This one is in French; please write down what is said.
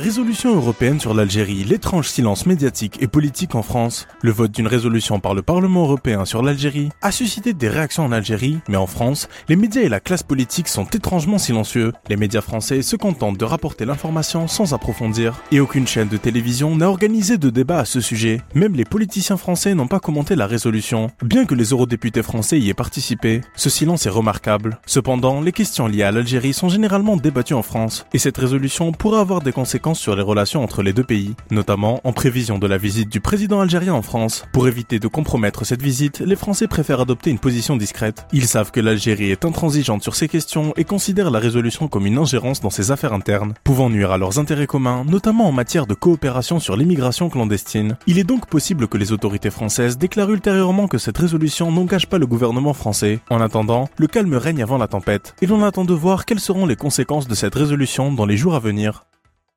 Résolution européenne sur l'Algérie, l'étrange silence médiatique et politique en France. Le vote d'une résolution par le Parlement européen sur l'Algérie a suscité des réactions en Algérie, mais en France, les médias et la classe politique sont étrangement silencieux. Les médias français se contentent de rapporter l'information sans approfondir, et aucune chaîne de télévision n'a organisé de débat à ce sujet. Même les politiciens français n'ont pas commenté la résolution, bien que les eurodéputés français y aient participé. Ce silence est remarquable. Cependant, les questions liées à l'Algérie sont généralement débattues en France, et cette résolution pourrait avoir des sur les relations entre les deux pays, notamment en prévision de la visite du président algérien en France. Pour éviter de compromettre cette visite, les Français préfèrent adopter une position discrète. Ils savent que l'Algérie est intransigeante sur ces questions et considèrent la résolution comme une ingérence dans ses affaires internes, pouvant nuire à leurs intérêts communs, notamment en matière de coopération sur l'immigration clandestine. Il est donc possible que les autorités françaises déclarent ultérieurement que cette résolution n'engage pas le gouvernement français. En attendant, le calme règne avant la tempête, et l'on attend de voir quelles seront les conséquences de cette résolution dans les jours à venir.